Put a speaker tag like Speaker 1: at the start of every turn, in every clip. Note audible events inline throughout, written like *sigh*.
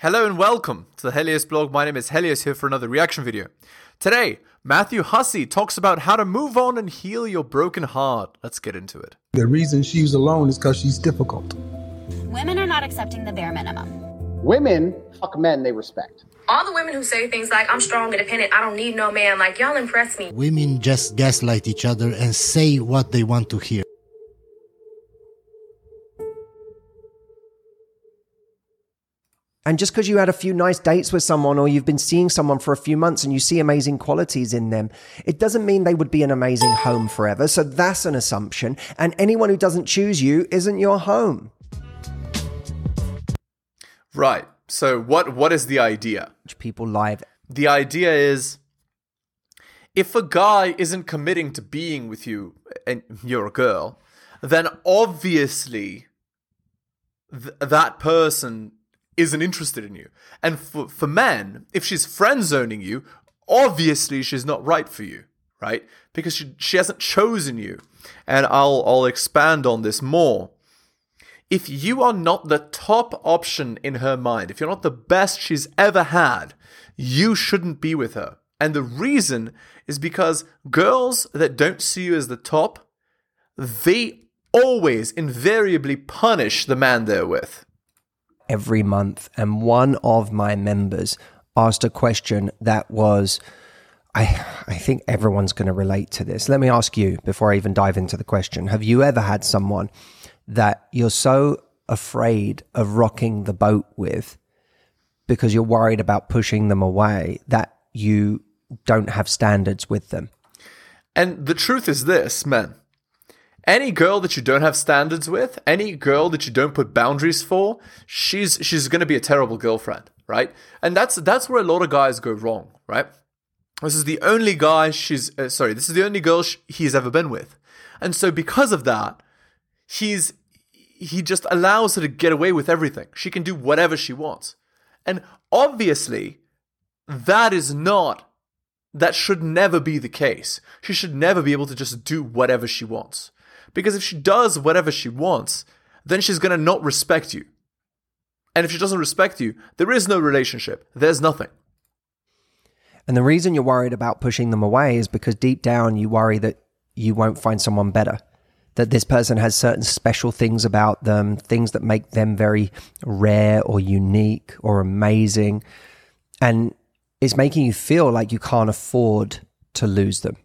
Speaker 1: Hello and welcome to the Helios blog. My name is Helios here for another reaction video. Today, Matthew Hussey talks about how to move on and heal your broken heart. Let's get into it.
Speaker 2: The reason she's alone is because she's difficult.
Speaker 3: Women are not accepting the bare minimum.
Speaker 4: Women fuck men they respect.
Speaker 5: All the women who say things like, I'm strong, independent, I don't need no man, like, y'all impress me.
Speaker 6: Women just gaslight each other and say what they want to hear.
Speaker 7: And just because you had a few nice dates with someone or you've been seeing someone for a few months and you see amazing qualities in them, it doesn't mean they would be an amazing home forever. So that's an assumption. And anyone who doesn't choose you isn't your home.
Speaker 1: Right. So what what is the idea?
Speaker 7: People live.
Speaker 1: The idea is if a guy isn't committing to being with you and you're a girl, then obviously th- that person isn't interested in you. And for, for men, if she's friend zoning you, obviously she's not right for you, right? Because she, she hasn't chosen you. And I'll, I'll expand on this more. If you are not the top option in her mind, if you're not the best she's ever had, you shouldn't be with her. And the reason is because girls that don't see you as the top, they always invariably punish the man they're with
Speaker 7: every month, and one of my members asked a question that was. I, I think everyone's going to relate to this. Let me ask you before I even dive into the question. Have you ever had someone that you're so afraid of rocking the boat with because you're worried about pushing them away that you don't have standards with them?
Speaker 1: And the truth is this, man. Any girl that you don't have standards with, any girl that you don't put boundaries for, she's she's going to be a terrible girlfriend, right? And that's that's where a lot of guys go wrong, right? This is the only guy she's uh, sorry, this is the only girl he's ever been with. And so because of that, he's he just allows her to get away with everything. She can do whatever she wants. And obviously, that is not that should never be the case. She should never be able to just do whatever she wants. Because if she does whatever she wants, then she's going to not respect you. And if she doesn't respect you, there is no relationship. There's nothing.
Speaker 7: And the reason you're worried about pushing them away is because deep down you worry that you won't find someone better. That this person has certain special things about them, things that make them very rare or unique or amazing. And it's making you feel like you can't afford to lose them.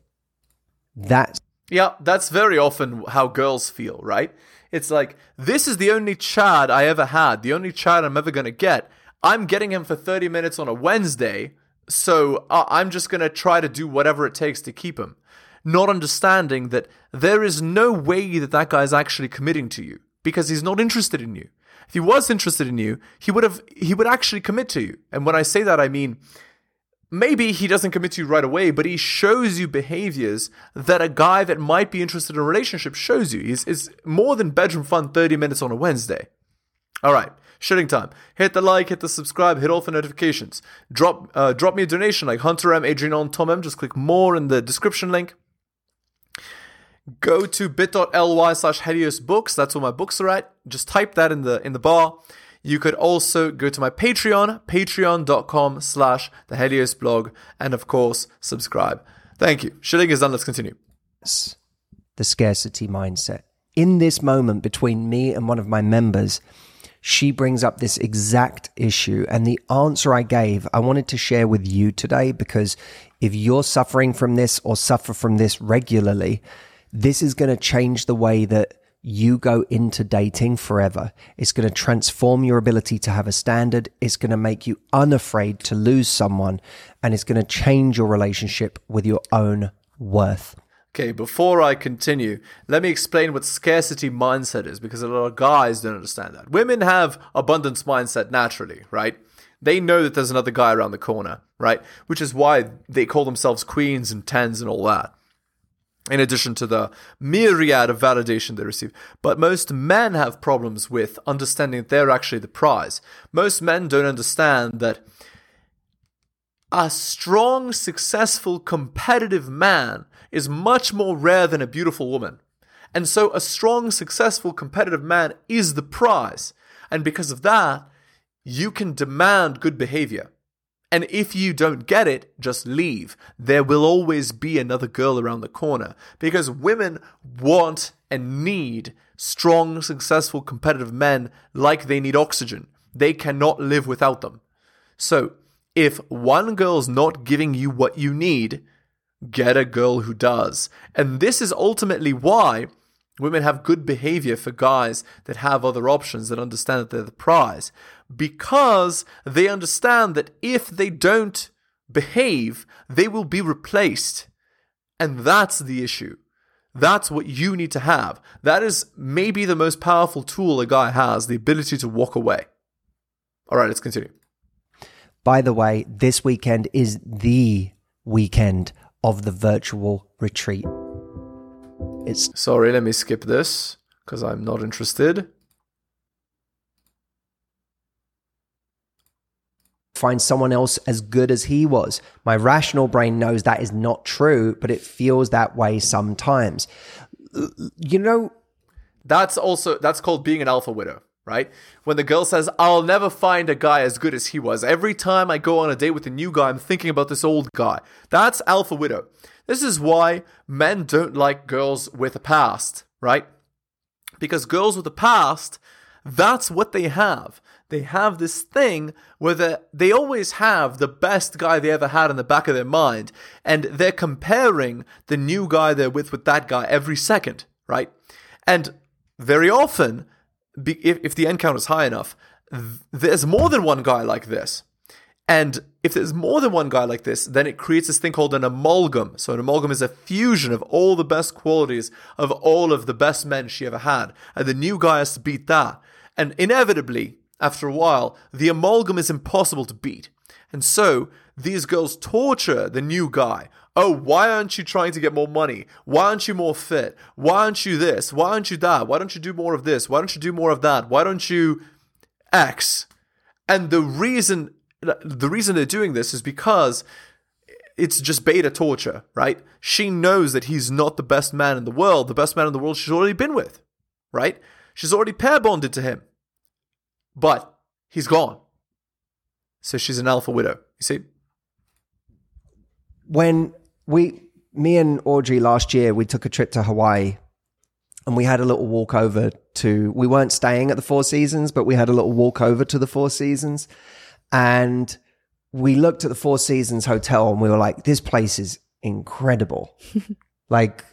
Speaker 7: That's
Speaker 1: yeah, that's very often how girls feel, right? It's like, this is the only Chad I ever had, the only Chad I'm ever going to get. I'm getting him for 30 minutes on a Wednesday, so I'm just going to try to do whatever it takes to keep him. Not understanding that there is no way that that guy is actually committing to you because he's not interested in you. If he was interested in you, he would have he would actually commit to you. And when I say that I mean maybe he doesn't commit to you right away, but he shows you behaviors that a guy that might be interested in a relationship shows you. He's, it's more than bedroom fun 30 minutes on a Wednesday. All right, shooting time. Hit the like, hit the subscribe, hit all the notifications. Drop uh, drop me a donation like Hunter M, Adrian on Tom M. Just click more in the description link. Go to bit.ly slash Helios books. That's where my books are at. Just type that in the in the bar. You could also go to my Patreon, patreon.com slash the Helios blog, and of course, subscribe. Thank you. Shilling is done. Let's continue.
Speaker 7: The scarcity mindset. In this moment between me and one of my members, she brings up this exact issue. And the answer I gave, I wanted to share with you today because if you're suffering from this or suffer from this regularly, this is going to change the way that you go into dating forever. It's going to transform your ability to have a standard. It's going to make you unafraid to lose someone and it's going to change your relationship with your own worth.
Speaker 1: Okay, before I continue, let me explain what scarcity mindset is because a lot of guys don't understand that. Women have abundance mindset naturally, right? They know that there's another guy around the corner, right? Which is why they call themselves queens and tens and all that in addition to the myriad of validation they receive. But most men have problems with understanding that they're actually the prize. Most men don't understand that a strong, successful, competitive man is much more rare than a beautiful woman. And so a strong, successful, competitive man is the prize. And because of that, you can demand good behavior. And if you don't get it, just leave. There will always be another girl around the corner because women want and need strong, successful, competitive men like they need oxygen. They cannot live without them. So, if one girl's not giving you what you need, get a girl who does. And this is ultimately why women have good behavior for guys that have other options that understand that they're the prize. Because they understand that if they don't behave, they will be replaced. And that's the issue. That's what you need to have. That is maybe the most powerful tool a guy has the ability to walk away. All right, let's continue.
Speaker 7: By the way, this weekend is the weekend of the virtual retreat. It's
Speaker 1: Sorry, let me skip this because I'm not interested.
Speaker 7: Find someone else as good as he was. My rational brain knows that is not true, but it feels that way sometimes. You know,
Speaker 1: That's also that's called being an alpha widow, right? When the girl says, "I'll never find a guy as good as he was." Every time I go on a date with a new guy, I'm thinking about this old guy. That's alpha widow. This is why men don't like girls with a past, right? Because girls with a past, that's what they have. They have this thing where they, they always have the best guy they ever had in the back of their mind, and they're comparing the new guy they're with with that guy every second, right? And very often, if, if the N count is high enough, there's more than one guy like this. And if there's more than one guy like this, then it creates this thing called an amalgam. So an amalgam is a fusion of all the best qualities of all of the best men she ever had. And the new guy has to beat that. And inevitably, after a while, the amalgam is impossible to beat. And so these girls torture the new guy. Oh, why aren't you trying to get more money? Why aren't you more fit? Why aren't you this? Why aren't you that? Why don't you do more of this? Why don't you do more of that? Why don't you X? And the reason the reason they're doing this is because it's just beta torture, right? She knows that he's not the best man in the world, the best man in the world she's already been with, right? She's already pair bonded to him. But he's gone. So she's an alpha widow, you see?
Speaker 7: when we, me and Audrey last year, we took a trip to Hawaii and we had a little walk over to, we weren't staying at the Four Seasons, but we had a little walk over to the Four Seasons. And we looked at the Four Seasons Hotel and we were like, this place is incredible. *laughs* like,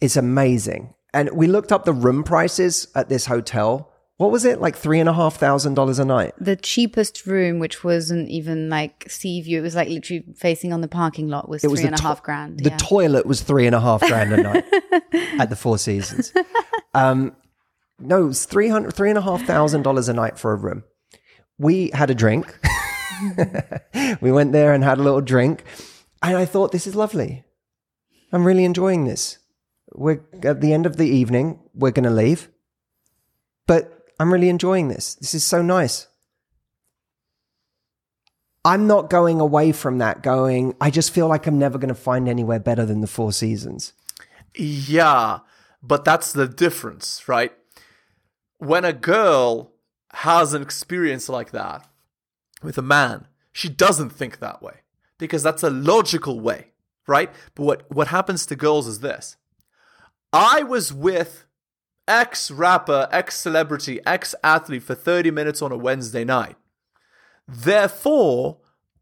Speaker 7: it's amazing. And we looked up the room prices at this hotel. What was it? Like three and a half thousand dollars a night.
Speaker 8: The cheapest room, which wasn't even like sea view, it was like literally facing on the parking lot, was
Speaker 7: It was
Speaker 8: three and a half grand.
Speaker 7: The
Speaker 8: yeah.
Speaker 7: toilet was three and a half grand a night *laughs* at the Four Seasons. Um, no, it was three hundred, three and a half thousand dollars a night for a room. We had a drink. *laughs* we went there and had a little drink, and I thought this is lovely. I'm really enjoying this. We're at the end of the evening. We're going to leave, but I'm really enjoying this. This is so nice. I'm not going away from that going, I just feel like I'm never going to find anywhere better than the Four Seasons.
Speaker 1: Yeah, but that's the difference, right? When a girl has an experience like that with a man, she doesn't think that way because that's a logical way, right? But what, what happens to girls is this I was with X rapper, ex celebrity, ex athlete for 30 minutes on a Wednesday night. Therefore,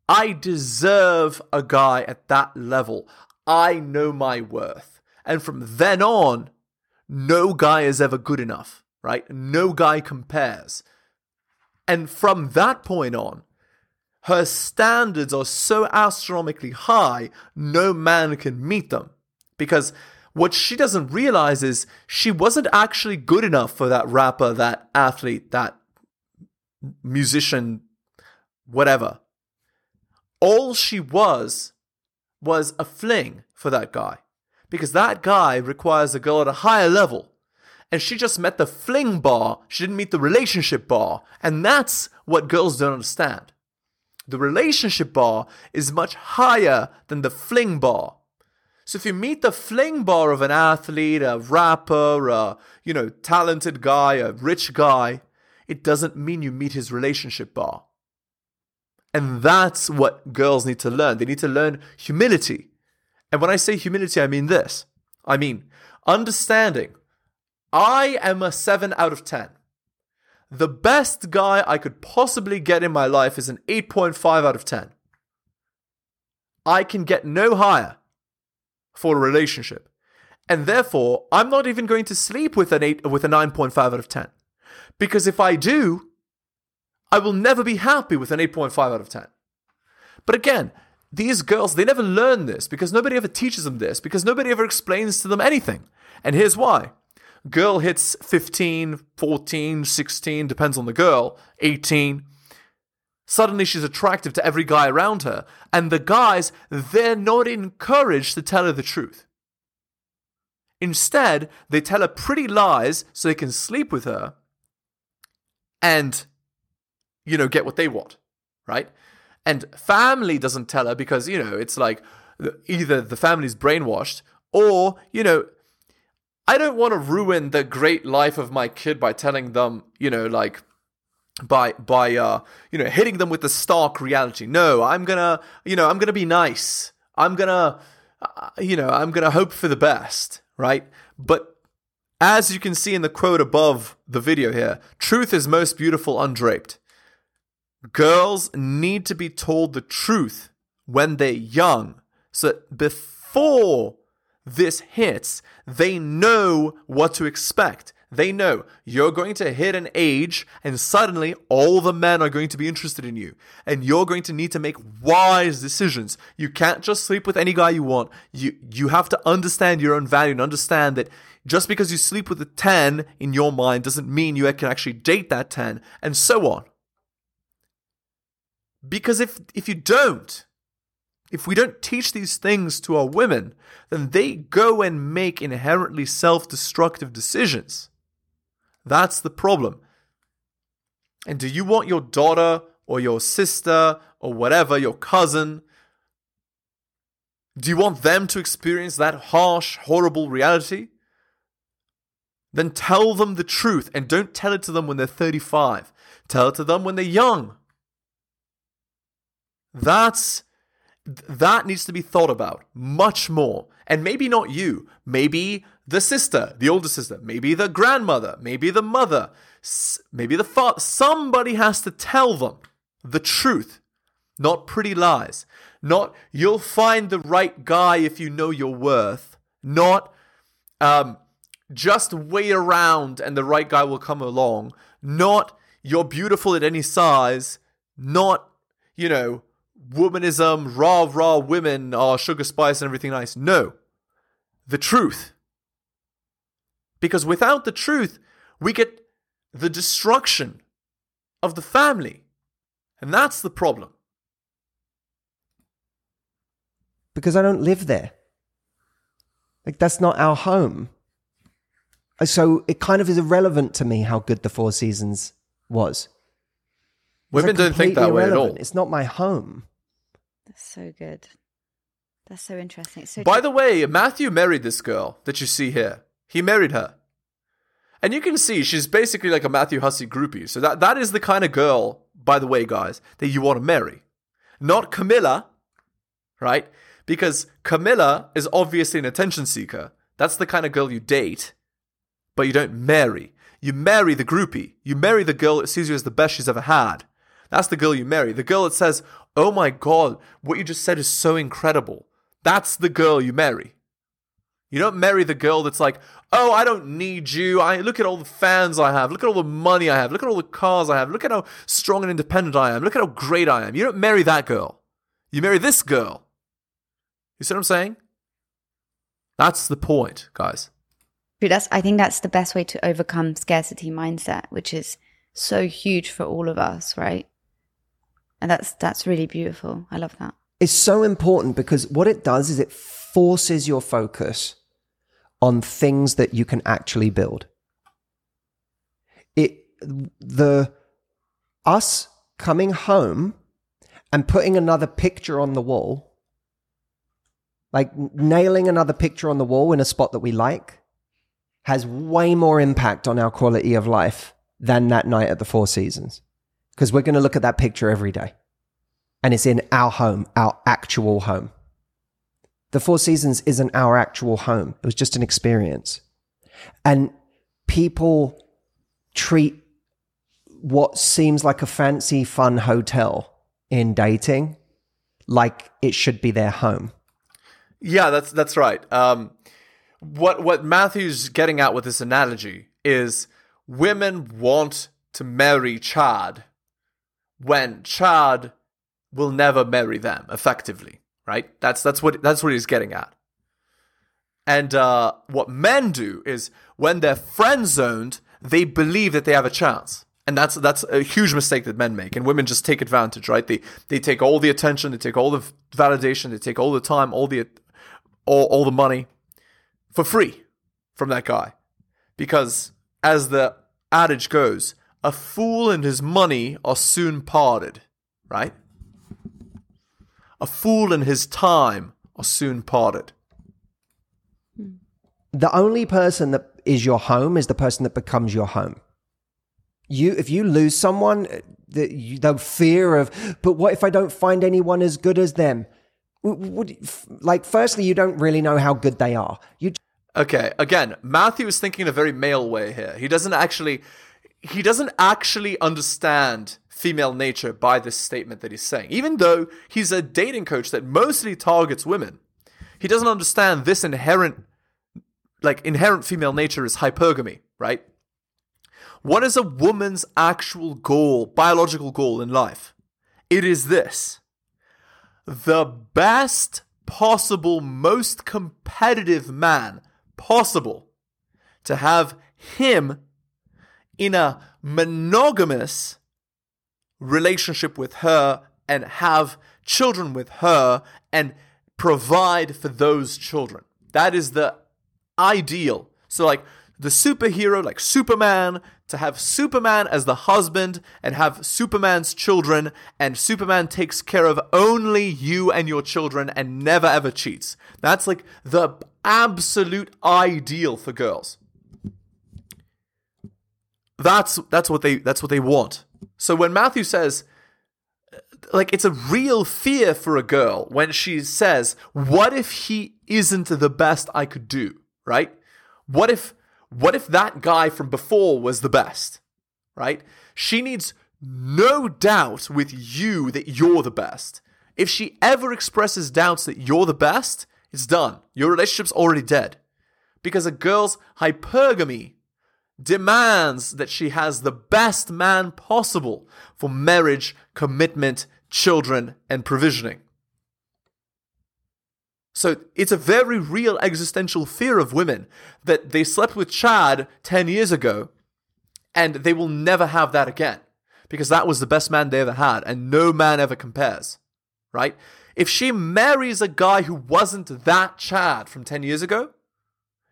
Speaker 1: I deserve a guy at that level. I know my worth. And from then on, no guy is ever good enough, right? No guy compares. And from that point on, her standards are so astronomically high, no man can meet them. Because what she doesn't realize is she wasn't actually good enough for that rapper, that athlete, that musician, whatever. All she was was a fling for that guy. Because that guy requires a girl at a higher level. And she just met the fling bar, she didn't meet the relationship bar. And that's what girls don't understand. The relationship bar is much higher than the fling bar. So if you meet the fling bar of an athlete, a rapper, a you know, talented guy, a rich guy, it doesn't mean you meet his relationship bar. And that's what girls need to learn. They need to learn humility. And when I say humility, I mean this I mean understanding. I am a 7 out of 10. The best guy I could possibly get in my life is an 8.5 out of 10. I can get no higher for a relationship. And therefore, I'm not even going to sleep with an 8 with a 9.5 out of 10. Because if I do, I will never be happy with an 8.5 out of 10. But again, these girls, they never learn this because nobody ever teaches them this, because nobody ever explains to them anything. And here's why. Girl hits 15, 14, 16, depends on the girl, 18. Suddenly she's attractive to every guy around her. And the guys, they're not encouraged to tell her the truth. Instead, they tell her pretty lies so they can sleep with her and, you know, get what they want, right? And family doesn't tell her because, you know, it's like either the family's brainwashed or, you know, I don't want to ruin the great life of my kid by telling them, you know, like, by by uh you know hitting them with the stark reality. No i'm gonna you know i'm gonna be nice. I'm gonna uh, you know i'm gonna hope for the best right? But as you can see in the quote above the video here truth is most beautiful undraped. Girls need to be told the truth when they're young so that before this hits they know what to expect they know you're going to hit an age and suddenly all the men are going to be interested in you and you're going to need to make wise decisions. You can't just sleep with any guy you want. You you have to understand your own value and understand that just because you sleep with a 10 in your mind doesn't mean you can actually date that 10 and so on. Because if if you don't, if we don't teach these things to our women, then they go and make inherently self-destructive decisions. That's the problem. And do you want your daughter or your sister or whatever, your cousin, do you want them to experience that harsh, horrible reality? Then tell them the truth and don't tell it to them when they're 35. Tell it to them when they're young. That's that needs to be thought about much more. And maybe not you, maybe the sister, the older sister, maybe the grandmother, maybe the mother, maybe the father. Somebody has to tell them the truth, not pretty lies. Not you'll find the right guy if you know your worth. Not um, just wait around and the right guy will come along. Not you're beautiful at any size. Not, you know, womanism, rah rah women are sugar spice and everything nice. No. The truth. Because without the truth, we get the destruction of the family. And that's the problem.
Speaker 7: Because I don't live there. Like, that's not our home. Uh, So it kind of is irrelevant to me how good the Four Seasons was.
Speaker 1: Women
Speaker 7: like
Speaker 1: don't think that
Speaker 7: completely
Speaker 1: way at all.
Speaker 7: It's not my home.
Speaker 8: That's so good. That's so interesting. It's so
Speaker 1: By the way, Matthew married this girl that you see here. He married her. And you can see she's basically like a Matthew Hussey groupie. So that, that is the kind of girl, by the way, guys, that you want to marry. Not Camila, right? Because Camila is obviously an attention seeker. That's the kind of girl you date, but you don't marry. You marry the groupie. You marry the girl that sees you as the best she's ever had. That's the girl you marry. The girl that says, Oh my God, what you just said is so incredible. That's the girl you marry. You don't marry the girl that's like, oh, I don't need you. I look at all the fans I have. Look at all the money I have. Look at all the cars I have. Look at how strong and independent I am. Look at how great I am. You don't marry that girl. You marry this girl. You see what I'm saying? That's the point, guys.
Speaker 8: True, That's I think that's the best way to overcome scarcity mindset, which is so huge for all of us, right? And that's that's really beautiful. I love that.
Speaker 7: It's so important because what it does is it forces your focus on things that you can actually build. It the us coming home and putting another picture on the wall, like nailing another picture on the wall in a spot that we like, has way more impact on our quality of life than that night at the Four Seasons. Because we're going to look at that picture every day. and it's in our home, our actual home. The Four Seasons isn't our actual home. It was just an experience. And people treat what seems like a fancy, fun hotel in dating like it should be their home.
Speaker 1: Yeah, that's that's right. Um, what what Matthew's getting at with this analogy is women want to marry Chad when Chad will never marry them effectively, right? That's that's what that's what he's getting at. And uh, what men do is when they're friend zoned, they believe that they have a chance. And that's that's a huge mistake that men make, and women just take advantage, right? They they take all the attention, they take all the validation, they take all the time, all the all, all the money for free from that guy, because as the adage goes, a fool and his money are soon parted, right? A fool and his time are soon parted.
Speaker 7: The only person that is your home is the person that becomes your home. You, if you lose someone, uh, the, you, the fear of, but what if I don't find anyone as good as them? Would, would, like, firstly, you don't really know how good they are. You
Speaker 1: Okay, again, Matthew is thinking in a very male way here. He doesn't actually he doesn't actually understand female nature by this statement that he's saying. Even though he's a dating coach that mostly targets women, he doesn't understand this inherent like inherent female nature is hypergamy, right? What is a woman's actual goal, biological goal in life? It is this. The best possible, most competitive man possible to have him in a monogamous relationship with her and have children with her and provide for those children. That is the ideal. So, like the superhero, like Superman, to have Superman as the husband and have Superman's children, and Superman takes care of only you and your children and never ever cheats. That's like the absolute ideal for girls. That's that's what they that's what they want. So when Matthew says like it's a real fear for a girl when she says, "What if he isn't the best I could do?" Right? What if what if that guy from before was the best? Right? She needs no doubt with you that you're the best. If she ever expresses doubts that you're the best, it's done. Your relationship's already dead. Because a girl's hypergamy demands that she has the best man possible for marriage, commitment, children, and provisioning. So it's a very real existential fear of women that they slept with Chad 10 years ago and they will never have that again because that was the best man they ever had and no man ever compares, right? If she marries a guy who wasn't that Chad from 10 years ago,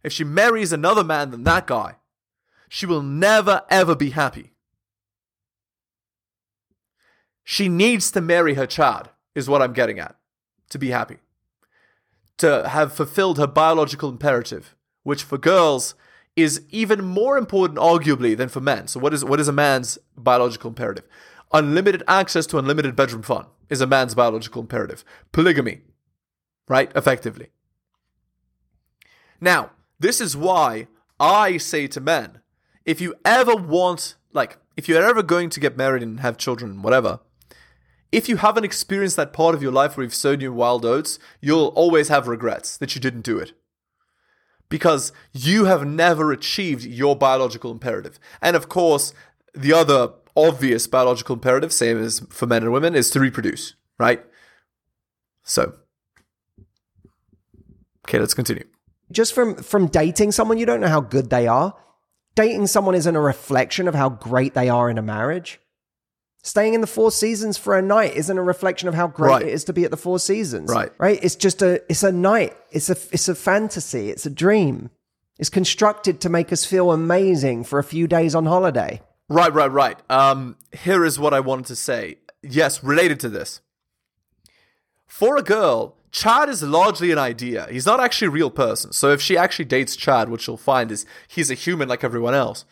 Speaker 1: if she marries another man than that guy, she will never ever be happy. She needs to marry her Chad, is what I'm getting at, to be happy. To have fulfilled her biological imperative, which for girls is even more important, arguably, than for men. So, what is, what is a man's biological imperative? Unlimited access to unlimited bedroom fun is a man's biological imperative. Polygamy, right? Effectively. Now, this is why I say to men if you ever want, like, if you're ever going to get married and have children whatever, if you haven't experienced that part of your life where you've sown your wild oats, you'll always have regrets that you didn't do it. Because you have never achieved your biological imperative. And of course, the other obvious biological imperative, same as for men and women, is to reproduce, right? So, okay, let's continue.
Speaker 7: Just from from dating someone, you don't know how good they are. Dating someone isn't a reflection of how great they are in a marriage. Staying in the Four Seasons for a night isn't a reflection of how great
Speaker 1: Right.
Speaker 7: it is to be at the Four Seasons.
Speaker 1: Right.
Speaker 7: Right. It's just a it's a night. It's a it's a fantasy. It's a dream. It's constructed to make us feel amazing for a few days on holiday.
Speaker 1: Right, right, right. Um, here is what I wanted to say. Yes, related to this. For a girl, Chad is largely an idea. He's not actually a real person. So if she actually dates Chad, what she'll find is he's a human like everyone else.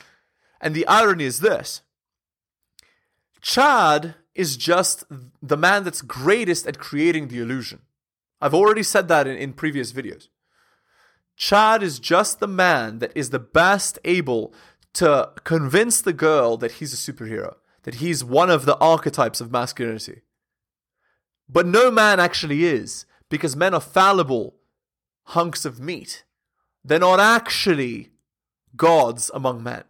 Speaker 1: And the irony is this Chad is just the man that's greatest at creating the illusion. I've already said that in, in previous videos. Chad is just the man that is the best able to convince the girl that he's a superhero, that he's one of the archetypes of masculinity. But no man actually is, because men are fallible hunks of meat. They're not actually gods among men.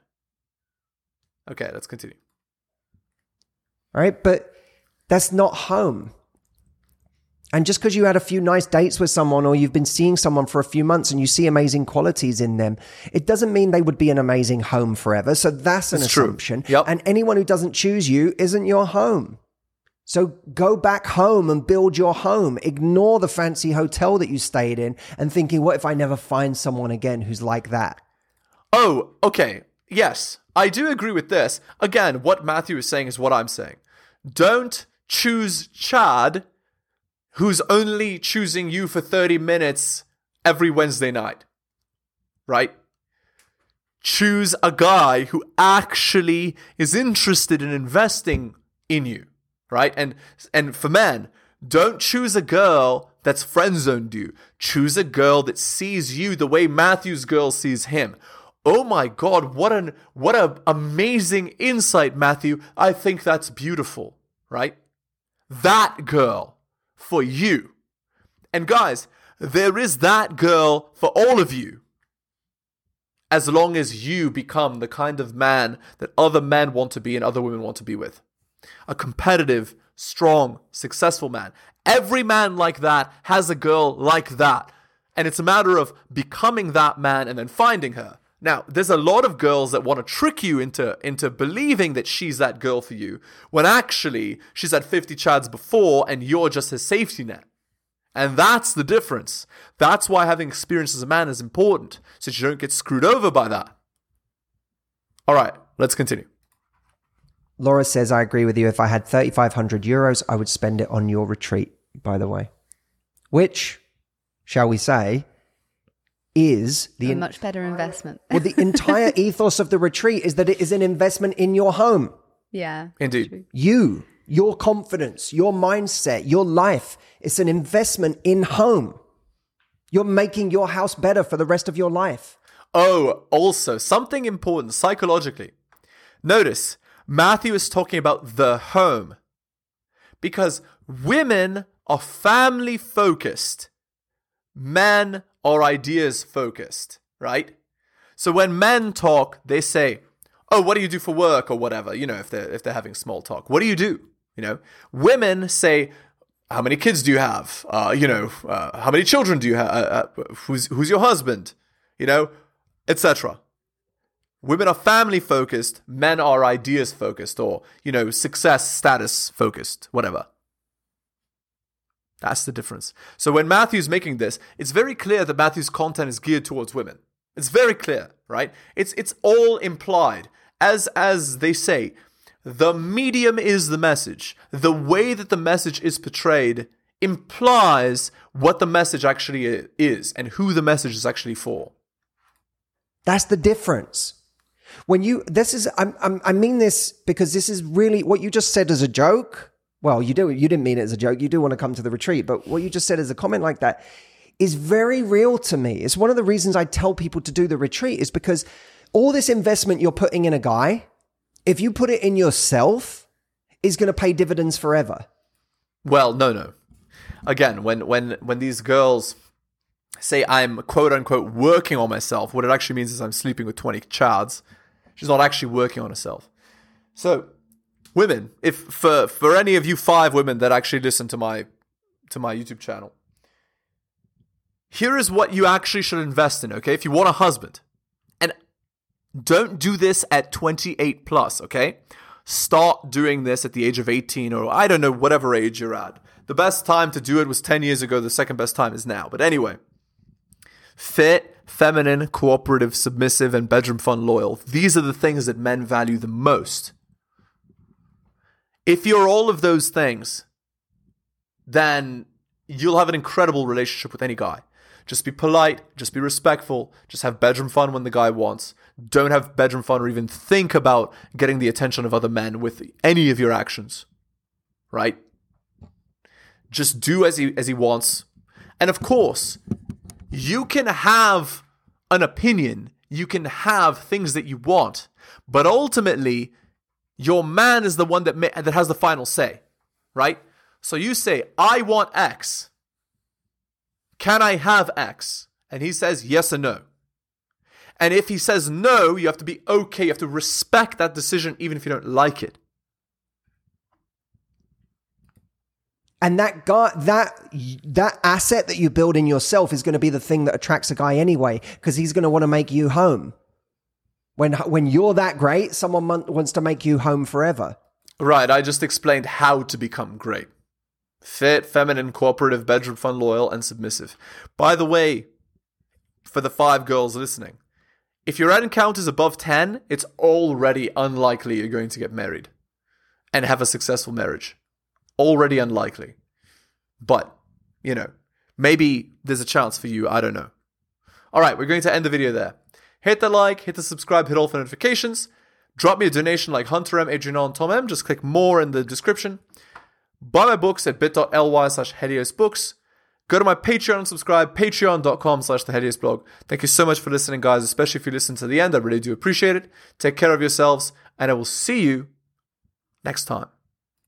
Speaker 1: Okay, let's continue.
Speaker 7: All right, but that's not home. And just because you had a few nice dates with someone or you've been seeing someone for a few months and you see amazing qualities in them, it doesn't mean they would be an amazing home forever. So that's an
Speaker 1: It's
Speaker 7: assumption.
Speaker 1: Yep.
Speaker 7: And anyone who doesn't choose you isn't your home. So go back home and build your home. Ignore the fancy hotel that you stayed in and thinking, what if I never find someone again who's like that?
Speaker 1: Oh, okay. Yes, I do agree with this. Again, what Matthew is saying is what I'm saying. Don't choose Chad, who's only choosing you for 30 minutes every Wednesday night. Right? Choose a guy who actually is interested in investing in you. Right? And and for men, don't choose a girl that's friend zoned you. Choose a girl that sees you the way Matthew's girl sees him. Oh my god, what an what an amazing insight, Matthew. I think that's beautiful, right? That girl for you. And guys, there is that girl for all of you. As long as you become the kind of man that other men want to be and other women want to be with. A competitive, strong, successful man. Every man like that has a girl like that. And it's a matter of becoming that man and then finding her. Now, there's a lot of girls that want to trick you into, into believing that she's that girl for you, when actually she's had 50 chads before and you're just his safety net. And that's the difference. That's why having experience as a man is important, so you don't get screwed over by that. All right, let's continue.
Speaker 7: Laura says, I agree with you. If I had 3,500 euros, I would spend it on your retreat, by the way. Which, shall we say, is the
Speaker 8: a much better investment.
Speaker 7: well, the entire *laughs* ethos of the retreat is that it is an investment in your home.
Speaker 8: yeah.
Speaker 1: Indeed.
Speaker 7: You, your confidence, your mindset, your life. It's an investment in home. You're making your house better for the rest of your life.
Speaker 1: Oh, also, something important psychologically. Notice, Matthew is talking about the home. Because women are family focused, men are ideas focused, right? So when men talk, they say, "Oh, what do you do for work?" or whatever. You know, if they're if they're having small talk, what do you do? You know, women say, "How many kids do you have?" Uh, you know, uh, how many children do you have? Uh, uh, who's who's your husband? You know, etc. Women are family focused, men are ideas focused, or you know, success status focused, whatever. That's the difference. So when Matthew's making this, it's very clear that Matthew's content is geared towards women. It's very clear, right? It's it's all implied. As as they say, the medium is the message. The way that the message is portrayed implies what the message actually is and who the message is actually for.
Speaker 7: That's the difference. When you, this is, I'm, I'm, I mean this because this is really what you just said as a joke. Well, you do, you didn't mean it as a joke. You do want to come to the retreat, but what you just said as a comment like that is very real to me. It's one of the reasons I tell people to do the retreat is because all this investment you're putting in a guy, if you put it in yourself, is going to pay dividends forever.
Speaker 1: Well, no, no. Again, when when when these girls say I'm quote unquote working on myself, what it actually means is I'm sleeping with 20 chads. She's not actually working on herself. So, women, if for for any of you five women that actually listen to my to my YouTube channel, here is what you actually should invest in, okay? If you want a husband. And don't do this at 28 plus, okay? Start doing this at the age of 18 or I don't know, whatever age you're at. The best time to do it was 10 years ago. The second best time is now. But anyway, fit, feminine, cooperative, submissive, and bedroom fun loyal. These are the things that men value the most. If you're all of those things, then you'll have an incredible relationship with any guy. Just be polite, just be respectful, just have bedroom fun when the guy wants. Don't have bedroom fun or even think about getting the attention of other men with any of your actions. right? Just do as he as he wants. And of course, you can have an opinion, you can have things that you want, but ultimately your man is the one that that has the final say, right? So you say, "I want X. Can I have X?" And he says yes or no. And if he says no, you have to be okay. You have to respect that decision, even if you don't like it.
Speaker 7: And that guy, that that asset that you build in yourself is going to be the thing that attracts a guy anyway, because he's going to want to make you home. When when you're that great, someone wants to make you home forever.
Speaker 1: Right, I just explained how to become great. Fit, feminine, cooperative, bedroom fun, loyal, and submissive. By the way, for the five girls listening, if your N count is above 10, it's already unlikely you're going to get married and have a successful marriage. Already unlikely. But, you know, maybe there's a chance for you. I don't know. All right, we're going to end the video there. Hit the like, hit the subscribe, hit all for notifications. Drop me a donation like Hunter M, Adrian and Tom M. Just click more in the description. Buy my books at bit.ly slash Helios Books. Go to my Patreon and subscribe, patreon.com slash the blog. Thank you so much for listening, guys, especially if you listen to the end. I really do appreciate it. Take care of yourselves, and I will see you next time.